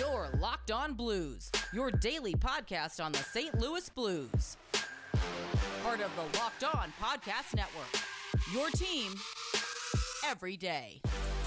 Your Locked On Blues, your daily podcast on the St. Louis Blues. Part of the Locked On Podcast Network. Your team every day.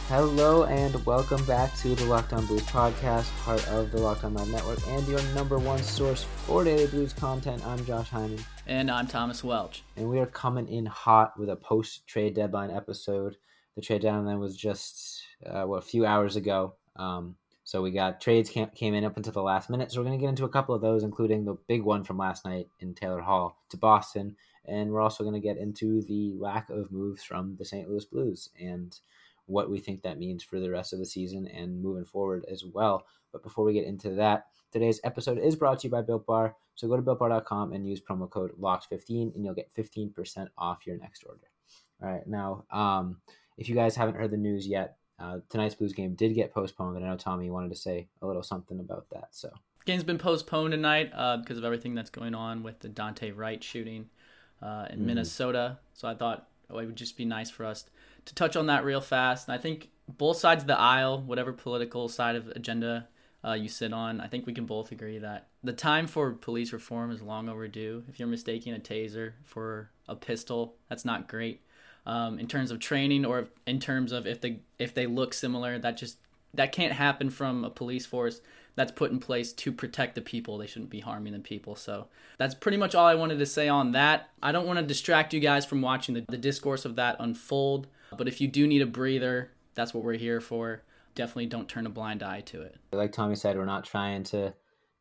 Hello and welcome back to the Locked On Blues podcast, part of the Locked On Live Network, and your number one source for daily blues content. I'm Josh Hyman. And I'm Thomas Welch. And we are coming in hot with a post trade deadline episode. The trade deadline was just, uh, what, a few hours ago. Um, so we got trades came, came in up until the last minute. So we're going to get into a couple of those, including the big one from last night in Taylor Hall to Boston. And we're also going to get into the lack of moves from the St. Louis Blues and what we think that means for the rest of the season and moving forward as well. But before we get into that, today's episode is brought to you by Built Bar. So go to builtbar.com and use promo code LOCKED15 and you'll get 15% off your next order. All right, now, um, if you guys haven't heard the news yet, uh, tonight's Blues game did get postponed, and I know Tommy wanted to say a little something about that. So game's been postponed tonight uh, because of everything that's going on with the Daunte Wright shooting uh, in mm. Minnesota. So I thought oh, it would just be nice for us to touch on that real fast. And I think both sides of the aisle, whatever political side of agenda uh, you sit on, I think we can both agree that the time for police reform is long overdue. If you're mistaking a taser for a pistol, that's not great um, in terms of training or in terms of if they if they look similar. That just that can't happen from a police force that's put in place to protect the people. They shouldn't be harming the people. So that's pretty much all I wanted to say on that. I don't want to distract you guys from watching the, the discourse of that unfold. But if you do need a breather, that's what we're here for. Definitely don't turn a blind eye to it. Like Tommy said, we're not trying to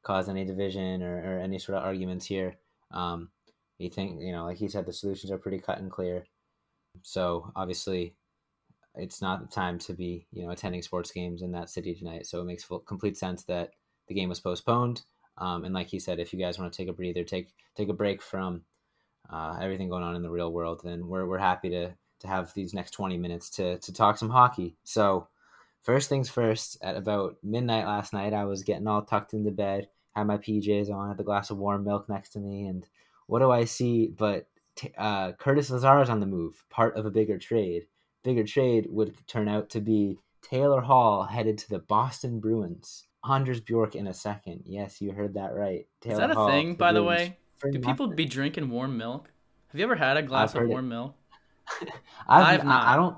cause any division or, or any sort of arguments here. Um, you think, you know, like he said, the solutions are pretty cut and clear. So obviously, it's not the time to be you know attending sports games in that city tonight. So it makes full, complete sense that the game was postponed. Um, and like he said, if you guys want to take a breather, take take a break from uh, everything going on in the real world, then we're we're happy to to have these next 20 minutes to to talk some hockey. So first things first, at about midnight last night, I was getting all tucked into bed, had my PJs on, had the glass of warm milk next to me, and what do I see but uh, Curtis Lazar is on the move, part of a bigger trade. Bigger trade would turn out to be Taylor Hall headed to the Boston Bruins. Anders Bjork in a second. Yes, you heard that right. Taylor is that a Hall thing, by the way? Do people be drinking warm milk? Have you ever had a glass of warm it. milk? I've, I've not. I don't.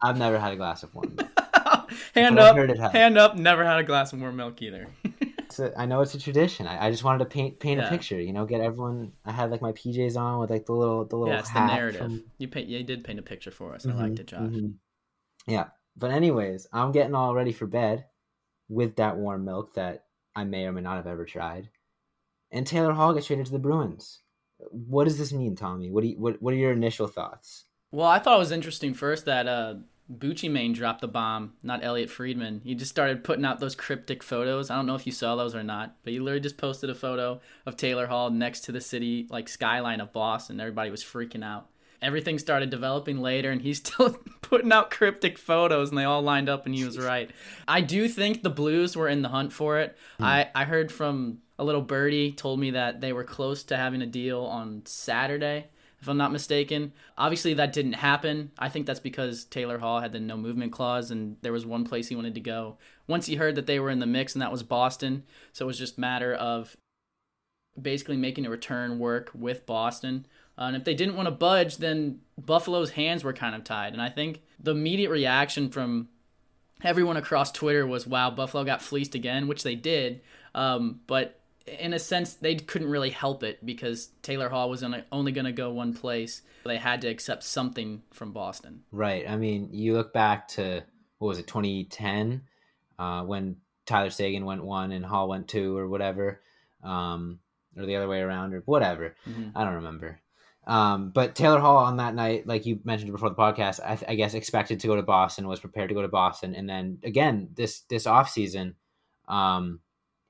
I've never had a glass of warm milk. hand up. Hand up. Never had a glass of warm milk either a, I know it's a tradition. I, I just wanted to paint paint yeah. a picture. You know, get everyone. I had like my PJs on with like the little the little. Yeah, it's the narrative. From... You paint. You did paint a picture for us. Mm-hmm, I liked it, Josh. Mm-hmm. Yeah, but anyways, I'm getting all ready for bed with that warm milk that I may or may not have ever tried. And Taylor Hall gets traded to the Bruins. What does this mean, Tommy? What do you, what What are your initial thoughts? Well, I thought it was interesting first that uh, Bucci Mane dropped the bomb, not Elliotte Friedman. He just started putting out those cryptic photos. I don't know if you saw those or not, but he literally just posted a photo of Taylor Hall next to the city like skyline of Boston. Everybody was freaking out. Everything started developing later, and he's still putting out cryptic photos, and they all lined up, and he was right. I do think the Blues were in the hunt for it. Mm. I, I heard from a little birdie told me that they were close to having a deal on Saturday if I'm not mistaken. Obviously, that didn't happen. I think that's because Taylor Hall had the no movement clause, and there was one place he wanted to go. Once he heard that they were in the mix, and that was Boston, so it was just matter of basically making a return work with Boston. Uh, and if they didn't want to budge, then Buffalo's hands were kind of tied. And I think the immediate reaction from everyone across Twitter was, "Wow, Buffalo got fleeced again," which they did. Um, but in a sense, they couldn't really help it because Taylor Hall was only going to go one place. They had to accept something from Boston. Right. I mean, you look back to what was it, 2010, uh, when Tyler Seguin went one and Hall went two or whatever, um, or the other way around or whatever. Mm-hmm. I don't remember. Um, but Taylor Hall on that night, like you mentioned before the podcast, I, I, guess expected to go to Boston, was prepared to go to Boston, and then again this this off season, um,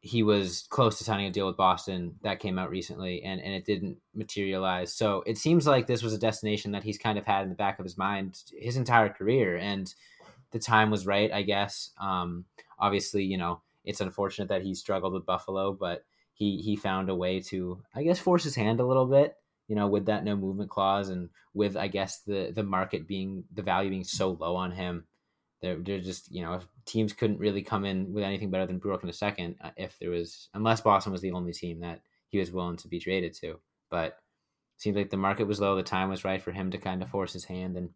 he was close to signing a deal with Boston that came out recently and, and it didn't materialize. So it seems like this was a destination that he's kind of had in the back of his mind his entire career. And the time was right, I guess. Um, obviously, you know, it's unfortunate that he struggled with Buffalo, but he, he found a way to, I guess, force his hand a little bit, you know, with that no movement clause and with, I guess, the, the market being, the value being so low on him they're, they're just you know if teams couldn't really come in with anything better than Bjork in a second uh, if there was unless Boston was the only team that he was willing to be traded to. But seems like the market was low, the time was right for him to kind of force his hand, and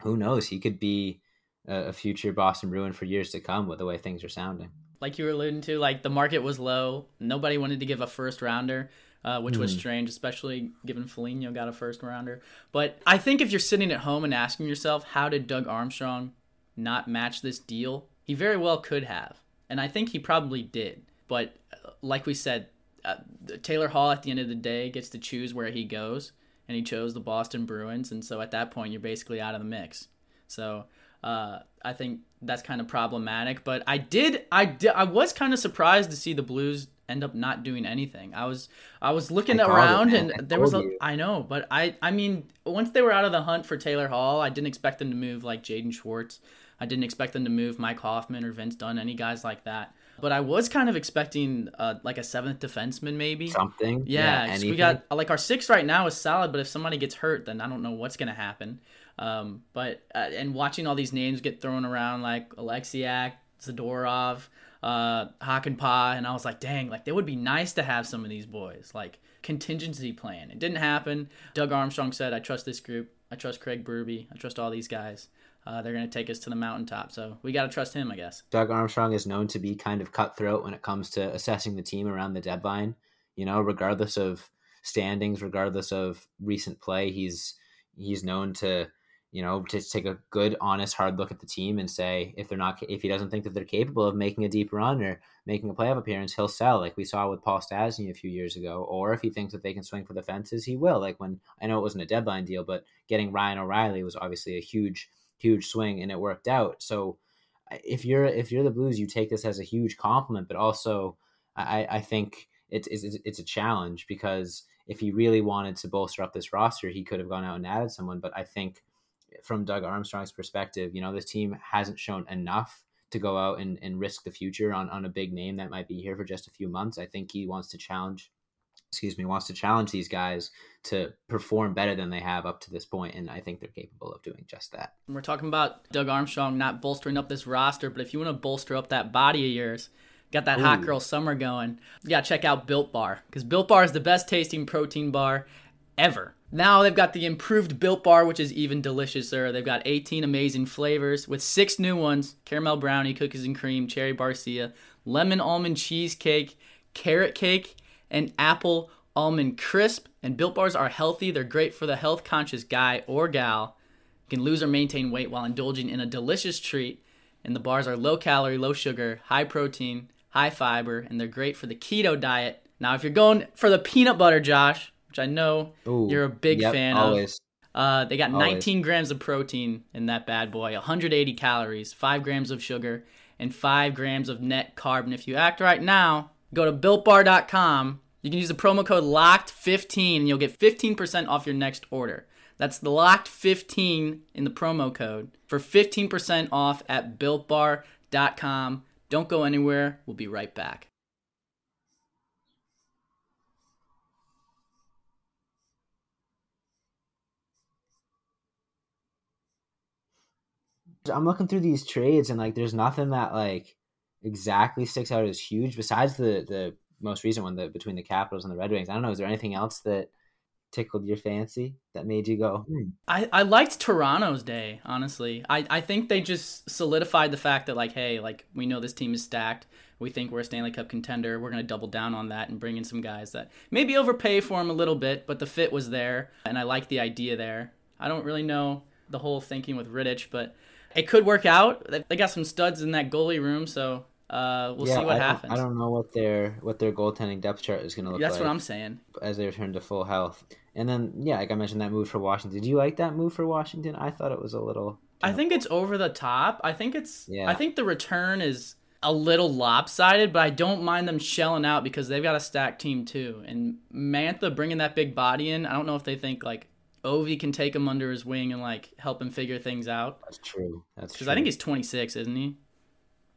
who knows, he could be a, a future Boston Bruin for years to come with the way things are sounding. Like you were alluding to, like the market was low, nobody wanted to give a first rounder. Uh, which mm. was hmm. strange, especially given Foligno got a first rounder. But I think if you're sitting at home and asking yourself, how did Doug Armstrong not match this deal? He very well could have. And I think he probably did. But uh, like we said, uh, Taylor Hall at the end of the day gets to choose where he goes. And he chose the Boston Bruins. And so at that point, you're basically out of the mix. So uh, I think that's kind of problematic. But I did, I did, I was kind of surprised to see the Blues end up not doing anything. I was I was looking I around and there was a you. I know, but I I mean once they were out of the hunt for Taylor Hall, I didn't expect them to move like Jaden Schwartz. I didn't expect them to move Mike Hoffman or Vince Dunn, any guys like that. But I was kind of expecting uh, like a seventh defenseman, maybe something. Yeah, yeah we got like our six right now is solid, but if somebody gets hurt, then I don't know what's gonna happen. Um, but uh, and watching all these names get thrown around like Oleksiak, Zadorov, uh, Hakanpää, and I was like, dang, like it would be nice to have some of these boys like contingency plan. It didn't happen. Doug Armstrong said, I trust this group. I trust Craig Berube. I trust all these guys uh, they're going to take us to the mountaintop. So we got to trust him, I guess. Doug Armstrong is known to be kind of cutthroat when it comes to assessing the team around the deadline. You know, regardless of standings, regardless of recent play, he's he's known to you know to take a good, honest, hard look at the team and say if they're not if he doesn't think that they're capable of making a deep run or making a playoff appearance, he'll sell like we saw with Paul Stastny a few years ago. Or if he thinks that they can swing for the fences, he will. Like when I know it wasn't a deadline deal, but getting Ryan O'Reilly was obviously a huge huge swing and it worked out. So if you're if you're the Blues, you take this as a huge compliment, but also I, I think it's, it's it's a challenge because if he really wanted to bolster up this roster, he could have gone out and added someone. But I think from Doug Armstrong's perspective, you know, this team hasn't shown enough to go out and, and risk the future on, on a big name that might be here for just a few months. I think he wants to challenge excuse me, wants to challenge these guys to perform better than they have up to this point, and I think they're capable of doing just that. We're talking about Doug Armstrong not bolstering up this roster, but if you want to bolster up that body of yours, got that Ooh. hot girl summer going, you got to check out Built Bar because Built Bar is the best tasting protein bar ever. Now they've got the improved Built Bar, which is even deliciouser. They've got 18 amazing flavors with six new ones caramel brownie, cookies and cream, cherry barcia, lemon almond cheesecake, carrot cake, and apple almond crisp. And built bars are healthy. They're great for the health conscious guy or gal. You can lose or maintain weight while indulging in a delicious treat. And the bars are low calorie, low sugar, high protein, high fiber, and they're great for the keto diet. Now, if you're going for the peanut butter, Josh, which I know Ooh, you're a big yep, fan always. of. Uh, they got always. 19 grams of protein in that bad boy, 180 calories, 5 grams of sugar, and 5 grams of net carb. And if you act right now, go to builtbar.com. You can use the promo code LOCKED15 and you'll get 15% off your next order. That's the LOCKED15 in the promo code for 15% off at builtbar.com. Don't go anywhere. We'll be right back. I'm looking through these trades and like there's nothing that like exactly sticks out as huge besides the the most recent one, the between the Capitals and the Red Wings. I don't know. Is there anything else that tickled your fancy that made you go? Hmm. I I liked Toronto's day. Honestly, I I think they just solidified the fact that like, hey, like we know this team is stacked. We think we're a Stanley Cup contender. We're gonna double down on that and bring in some guys that maybe overpay for them a little bit, but the fit was there, and I like the idea there. I don't really know the whole thinking with Rittich, but it could work out. They got some studs in that goalie room, so uh, we'll yeah, see what I happens. I don't know what their what their goaltending depth chart is going to look That's like. That's what I'm saying. As they return to full health, and then yeah, like I mentioned, that move for Washington. Did you like that move for Washington? I thought it was a little. I think it's over the top. I think it's. Yeah. I think the return is a little lopsided, but I don't mind them shelling out because they've got a stacked team too. And Mantha bringing that big body in, I don't know if they think like Ovi can take him under his wing and like help him figure things out. That's true. That's because I think he's 26, isn't he?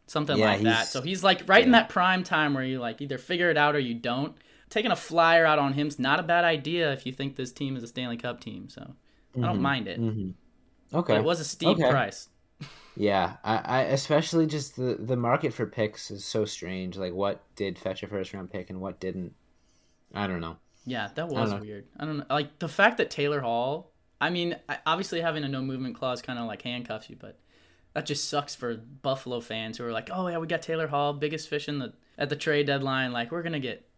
Something yeah, like that. So he's like right yeah. in that prime time where you like either figure it out or you don't. Taking a flyer out on him's not a bad idea if you think this team is a Stanley Cup team. So mm-hmm. I don't mm-hmm. mind it. Mm-hmm. Okay, but it was a steep okay. price. Yeah, I, I especially just the the market for picks is so strange. Like, what did fetch a first round pick and what didn't? I don't know. Yeah, that was I weird. I don't know. Like the fact that Taylor Hall. I mean, obviously having a no movement clause kind of like handcuffs you, but that just sucks for Buffalo fans who are like, "Oh yeah, we got Taylor Hall, biggest fish in the at the trade deadline. Like we're gonna get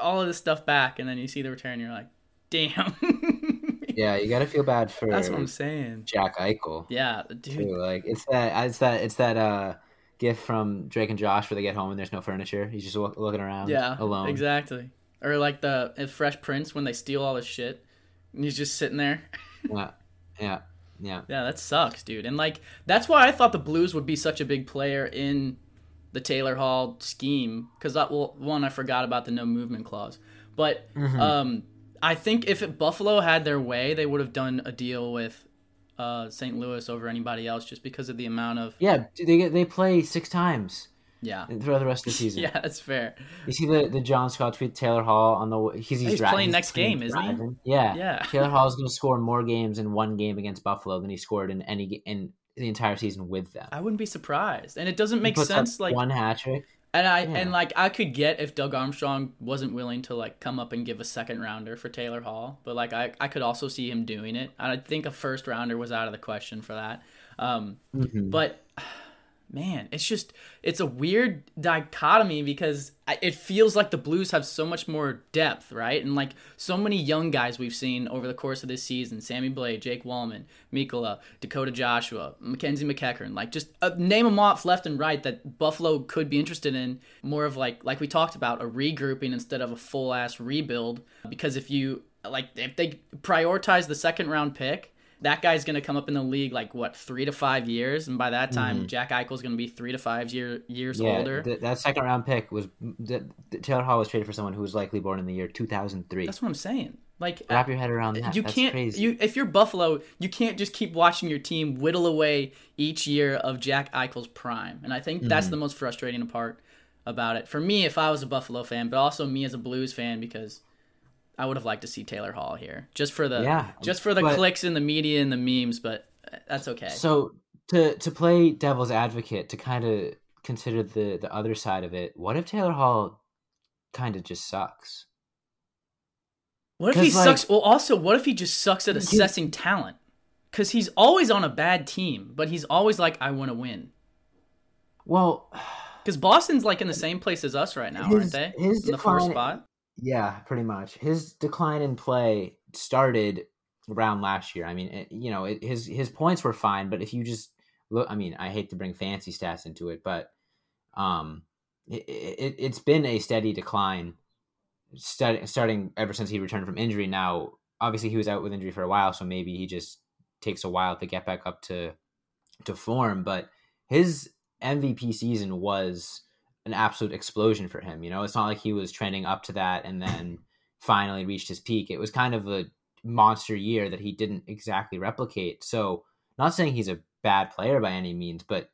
all of this stuff back," and then you see the return, you're like, "Damn." yeah, you got to feel bad for. That's what I'm saying. Jack Eichel. Yeah, dude. Too. Like it's that it's that it's that uh gift from Drake and Josh where they get home and there's no furniture. He's just looking around. Yeah, alone. Exactly. Or like the Fresh Prince when they steal all his shit and he's just sitting there. yeah, yeah, yeah. Yeah, that sucks, dude. And like that's why I thought the Blues would be such a big player in the Taylor Hall scheme because that well, one I forgot about the no movement clause, but mm-hmm. um I think if it, Buffalo had their way, they would have done a deal with uh, St. Louis over anybody else just because of the amount of yeah they get they play six times yeah. Throughout the rest of the season. Yeah that's fair. You see the the John Scott tweet Taylor Hall on the he's he's, he's driving, playing next game isn't he? yeah. Yeah. Taylor Hall is going to score more games in one game against Buffalo than he scored in any in the entire season with them. I wouldn't be surprised. And it doesn't make sense like one hat trick and I yeah. and like I could get if Doug Armstrong wasn't willing to like come up and give a second rounder for Taylor Hall, but like I, I could also see him doing it. And I think a first rounder was out of the question for that. Um, mm-hmm. But man, it's just it's a weird dichotomy because it feels like the Blues have so much more depth, right? And like so many young guys we've seen over the course of this season: Sammy Blais, Jake Walman, Mikkola, Dakota Joshua, Mackenzie MacEachern. Like just uh, name them off left and right that Buffalo could be interested in. More of like like we talked about a regrouping instead of a full ass rebuild. Because if you like if they prioritize the second round pick that guy's going to come up in the league like what three to five years, and by that time, mm-hmm. Jack Eichel's going to be three to five year, years yeah, older. Th- that second round pick was th- Taylor Hall was traded for someone who was likely born in the year two thousand three. That's what I'm saying. Like wrap your head around that. You That's can't. Crazy. You if you're Buffalo, you can't just keep watching your team whittle away each year of Jack Eichel's prime, and I think that's mm-hmm. the most frustrating part about it for me. If I was a Buffalo fan, but also me as a Blues fan because I would have liked to see Taylor Hall here, just for the yeah, just for the but, clicks in the media and the memes. But uh, that's okay. So to to play devil's advocate, to kind of consider the the other side of it, what if Taylor Hall kind of just sucks? What if he like, sucks? Well, also, what if he just sucks at assessing talent? Because he's always on a bad team, but he's always like, "I want to win." Well, because Boston's like in the same place as us right now, his, aren't they? His in the fourth spot. Yeah, pretty much. His decline in play started around last year. I mean, it, you know, it, his his points were fine, but if you just look, I mean, I hate to bring fancy stats into it, but um, it, it it's been a steady decline, starting starting ever since he returned from injury. Now, obviously, he was out with injury for a while, so maybe he just takes a while to get back up to to form. But his MVP season was an absolute explosion for him. You know, it's not like he was trending up to that and then finally reached his peak. It was kind of a monster year that he didn't exactly replicate. So, not saying he's a bad player by any means, but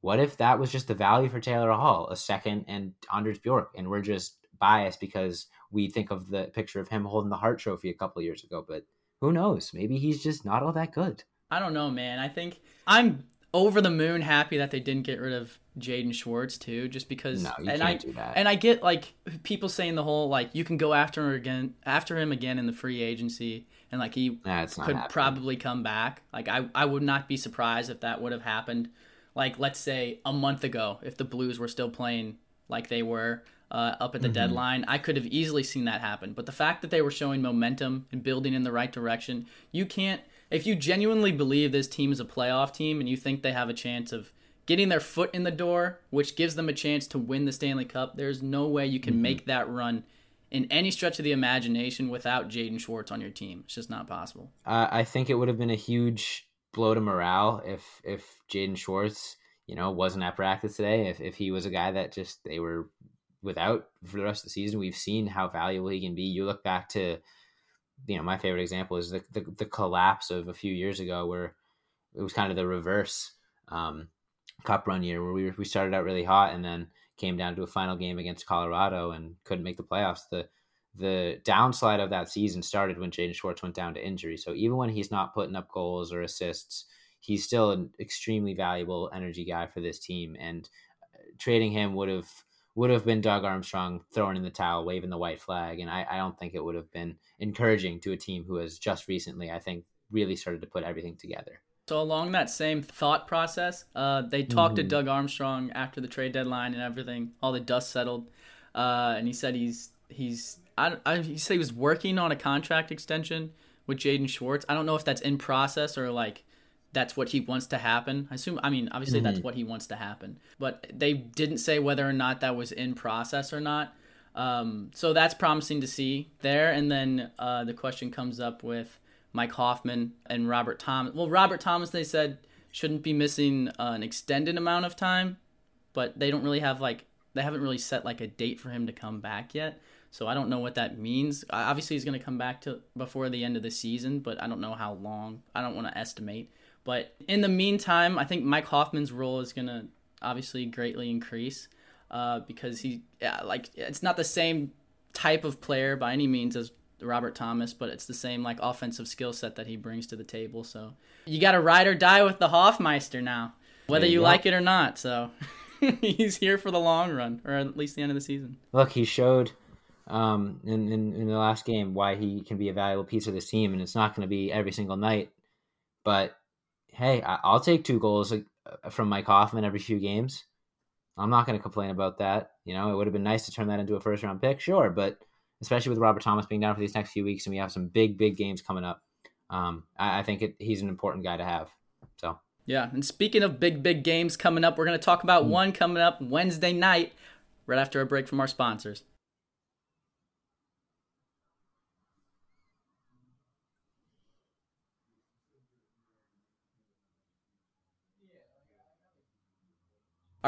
what if that was just the value for Taylor Hall, a second and Anders Bjork, and we're just biased because we think of the picture of him holding the Hart Trophy a couple years ago, but who knows? Maybe he's just not all that good. I don't know, man. I think I'm over the moon happy that they didn't get rid of Jaden Schwartz too, just because. No, you and can't I, do that. And I get like people saying the whole like you can go after him again, after him again in the free agency, and like he nah, could probably come back. Like I, I would not be surprised if that would have happened. Like let's say a month ago, if the Blues were still playing like they were uh, up at the mm-hmm. deadline, I could have easily seen that happen. But the fact that they were showing momentum and building in the right direction, you can't if you genuinely believe this team is a playoff team and you think they have a chance of getting their foot in the door, which gives them a chance to win the Stanley Cup, there's no way you can mm-hmm. make that run in any stretch of the imagination without Jaden Schwartz on your team. It's just not possible. Uh, I think it would have been a huge blow to morale if if Jaden Schwartz, you know, wasn't at practice today. If if he was a guy that just they were without for the rest of the season, we've seen how valuable he can be. You look back to you know, my favorite example is the, the, the collapse of a few years ago where it was kind of the reverse um, cup run year where we, we started out really hot and then came down to a final game against Colorado and couldn't make the playoffs. The the downslide of that season started when Jaden Schwartz went down to injury. So even when he's not putting up goals or assists, he's still an extremely valuable energy guy for this team. And uh, trading him would have would have been Doug Armstrong throwing in the towel, waving the white flag. And I, I don't think it would have been encouraging to a team who has just recently, I think, really started to put everything together. So along that same thought process, uh, they talked Mhm. to Doug Armstrong after the trade deadline and everything. All the dust settled, uh, and he said he's he's I, I, he said he was working on a contract extension with Jaden Schwartz. I don't know if that's in process or like that's what he wants to happen. I assume. I mean, obviously that's what he wants to happen, but they didn't say whether or not that was in process or not. Um, so that's promising to see there. And then uh, the question comes up with Mike Hoffman and Robert Thomas. Well, Robert Thomas, they said shouldn't be missing uh, an extended amount of time, but they don't really have like they haven't really set like a date for him to come back yet. So I don't know what that means. Obviously, he's going to come back to before the end of the season, but I don't know how long. I don't want to estimate. But in the meantime, I think Mike Hoffman's role is going to obviously greatly increase uh, because he yeah, like it's not the same type of player by any means as Robert Thomas, but it's the same like offensive skill set that he brings to the table. So you got to ride or die with the Hoffmeister now, whether you you like it or not. So he's here for the long run, or at least the end of the season. Look, he showed um, in, in in the last game why he can be a valuable piece of this team, and it's not going to be every single night. But hey, I, I'll take two goals uh, from Mike Hoffman every few games. I'm not going to complain about that. You know, it would have been nice to turn that into a first round pick, sure, but especially with Robert Thomas being down for these next few weeks, and we have some big, big games coming up. Um, I, I think it, he's an important guy to have. So Yeah, and speaking of big, big games coming up, we're going to talk about one coming up Wednesday night, right after a break from our sponsors.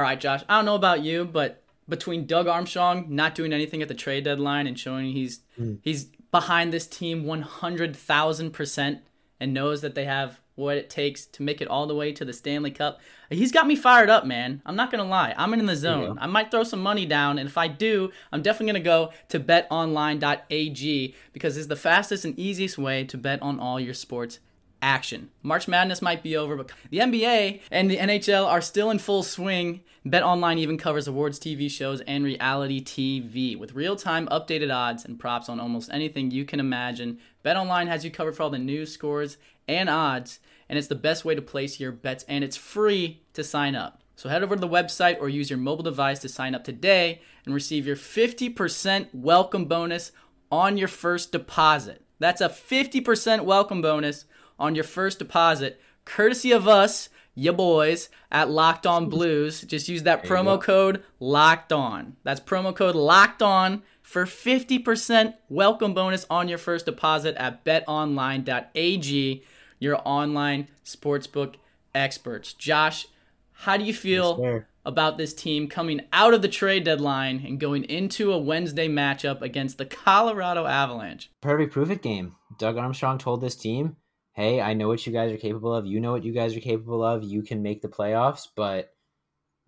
All right, Josh, I don't know about you, but between Doug Armstrong not doing anything at the trade deadline and showing he's he's behind this team 100,000% and knows that they have what it takes to make it all the way to the Stanley Cup. He's got me fired up, man. I'm not going to lie. I'm in the zone. I might throw some money down, and if I do, I'm definitely going to go to betonline.ag because it's the fastest and easiest way to bet on all your sports action. March Madness might be over, but the NBA and the NHL are still in full swing. BetOnline even covers awards, TV shows, and reality TV with real-time updated odds and props on almost anything you can imagine. BetOnline has you covered for all the news, scores, and odds, and it's the best way to place your bets, and it's free to sign up. So head over to the website or use your mobile device to sign up today and receive your 50% welcome bonus on your first deposit. That's a 50% welcome bonus on your first deposit, courtesy of us, ya boys, at Locked On Blues. Just use that promo code Locked On. That's promo code Locked On for 50% welcome bonus on your first deposit at betonline.ag, your online sportsbook experts. Josh, how do you feel Yes, about this team coming out of the trade deadline and going into a Wednesday matchup against the Colorado Avalanche? perfect proof it game. Doug Armstrong told this team, "Hey, I know what you guys are capable of. You know what you guys are capable of. You can make the playoffs, but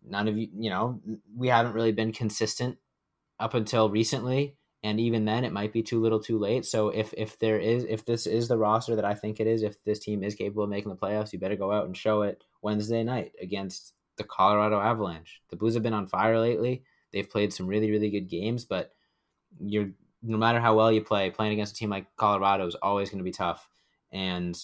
none of you, you know, we haven't really been consistent up until recently, and even then it might be too little, too late. So if if there is if this is the roster that I think it is, if this team is capable of making the playoffs, you better go out and show it Wednesday night against the Colorado Avalanche. The Blues have been on fire lately. They've played some really really good games, but you're no matter how well you play, playing against a team like Colorado is always going to be tough. And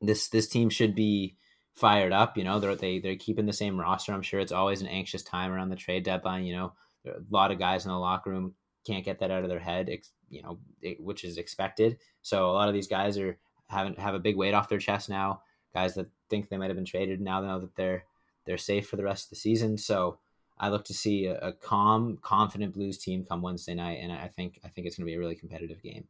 this this team should be fired up. You know, they're they they're keeping the same roster. I'm sure it's always an anxious time around the trade deadline. You know, a lot of guys in the locker room can't get that out of their head. You know, it, which is expected. So a lot of these guys are having have a big weight off their chest now. Guys that think they might have been traded now know that they're they're safe for the rest of the season. So I look to see a, a calm, confident Blues team come Wednesday night, and I think I think it's going to be a really competitive game.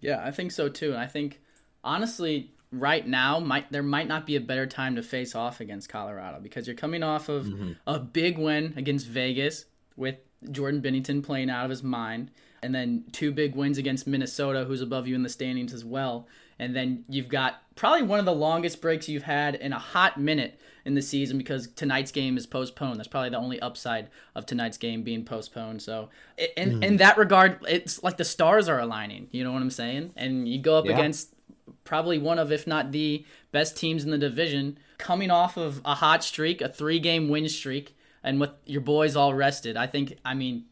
Yeah, I think so too. And I think honestly, right now might there might not be a better time to face off against Colorado because you're coming off of mm-hmm. a big win against Vegas with Jordan Binnington playing out of his mind, and then two big wins against Minnesota, who's above you in the standings as well. And then you've got probably one of the longest breaks you've had in a hot minute in the season because tonight's game is postponed. That's probably the only upside of tonight's game being postponed. So, in in mm-hmm. that regard, it's like the stars are aligning. You know what I'm saying? And you go up Yeah. against probably one of, if not the best teams in the division, coming off of a hot streak, a three game win streak, and with your boys all rested. I think, I mean,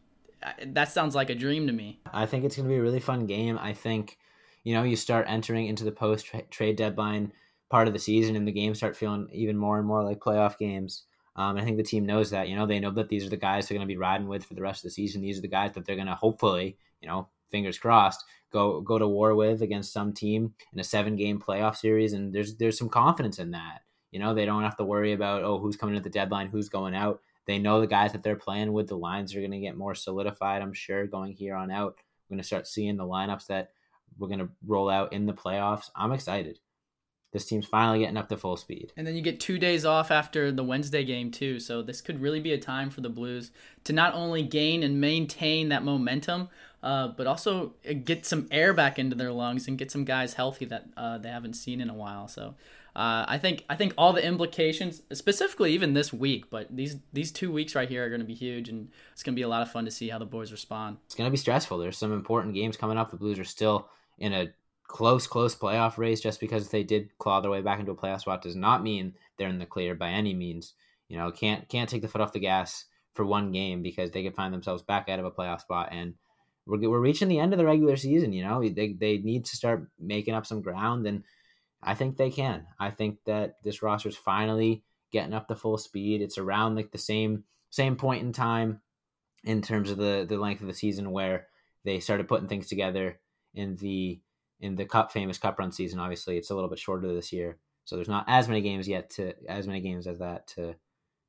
that sounds like a dream to me. I think it's going to be a really fun game. I think, you know, you start entering into the post trade deadline part of the season and the games start feeling even more and more like playoff games. Um, I think the team knows that. You know, they know that these are the guys they're going to be riding with for the rest of the season. These are the guys that they're going to hopefully, you know, fingers crossed, go go to war with against some team in a seven game playoff series. And there's there's some confidence in that. You know, they don't have to worry about oh who's coming at the deadline, who's going out. They know the guys that they're playing with. The lines are going to get more solidified. I'm sure going here on out. We're going to start seeing the lineups that we're going to roll out in the playoffs. I'm excited this team's finally getting up to full speed. And then you get two days off after the Wednesday game, too. So this could really be a time for the Blues to not only gain and maintain that momentum, uh, but also uh, get some air back into their lungs and get some guys healthy that uh, they haven't seen in a while. So uh, I think I think all the implications, specifically even this week, but these these two weeks right here are going to be huge, and it's going to be a lot of fun to see how the boys respond. It's going to be stressful. There's some important games coming up. The Blues are still in a close, close playoff race. Just because they did claw their way back into a playoff spot does not mean they're in the clear by any means. You know, can't can't take the foot off the gas for one game because they could find themselves back out of a playoff spot and we're, we're reaching the end of the regular season you know they, they need to start making up some ground and i think they can i think that this roster is finally getting up to full speed it's around like the same same point in time in terms of the the length of the season where they started putting things together in the in the cup famous cup run season obviously it's a little bit shorter this year. So there's not as many games yet to as many games as that to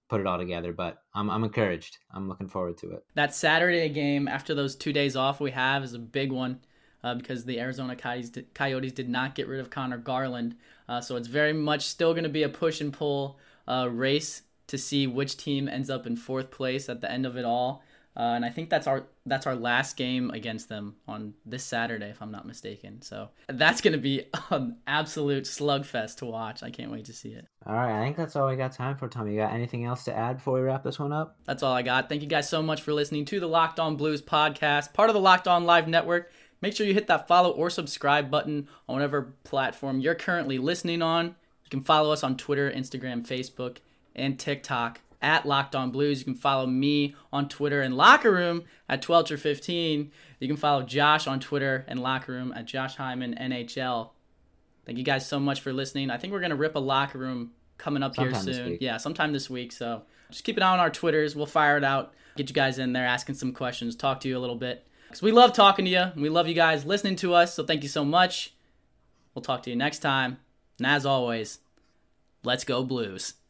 put it all together but I'm, I'm encouraged. I'm looking forward to it. That saturday game after those two days off we have is a big one uh, because the arizona coyotes did, coyotes did not get rid of conor garland. Uh, so it's very much still going to be a push and pull uh, race to see which team ends up in fourth place at the end of it all uh, and I think that's our that's our last game against them on this Saturday, if I'm not mistaken. So that's going to be an absolute slugfest to watch. I can't wait to see it. All right, I think that's all we got time for, Tommy. You got anything else to add before we wrap this one up? That's all I got. Thank you guys so much for listening to the Locked On Blues podcast, part of the Locked On Live Network. Make sure you hit that follow or subscribe button on whatever platform you're currently listening on. You can follow us on Twitter, Instagram, Facebook, and TikTok at Locked On Blues. You can follow me on Twitter and Locker Room at 12 or 15. You can follow Josh on Twitter and Locker Room at Josh Hyman NHL. Thank you guys so much for listening. I think we're gonna rip a Locker Room coming up sometime here soon. Yeah, sometime this week. So just keep an eye on our Twitters. We'll fire it out. Get you guys in there asking some questions. Talk to you a little bit. Because we love talking to you. We love you guys listening to us. So thank you so much. We'll talk to you next time. And as always, let's go Blues.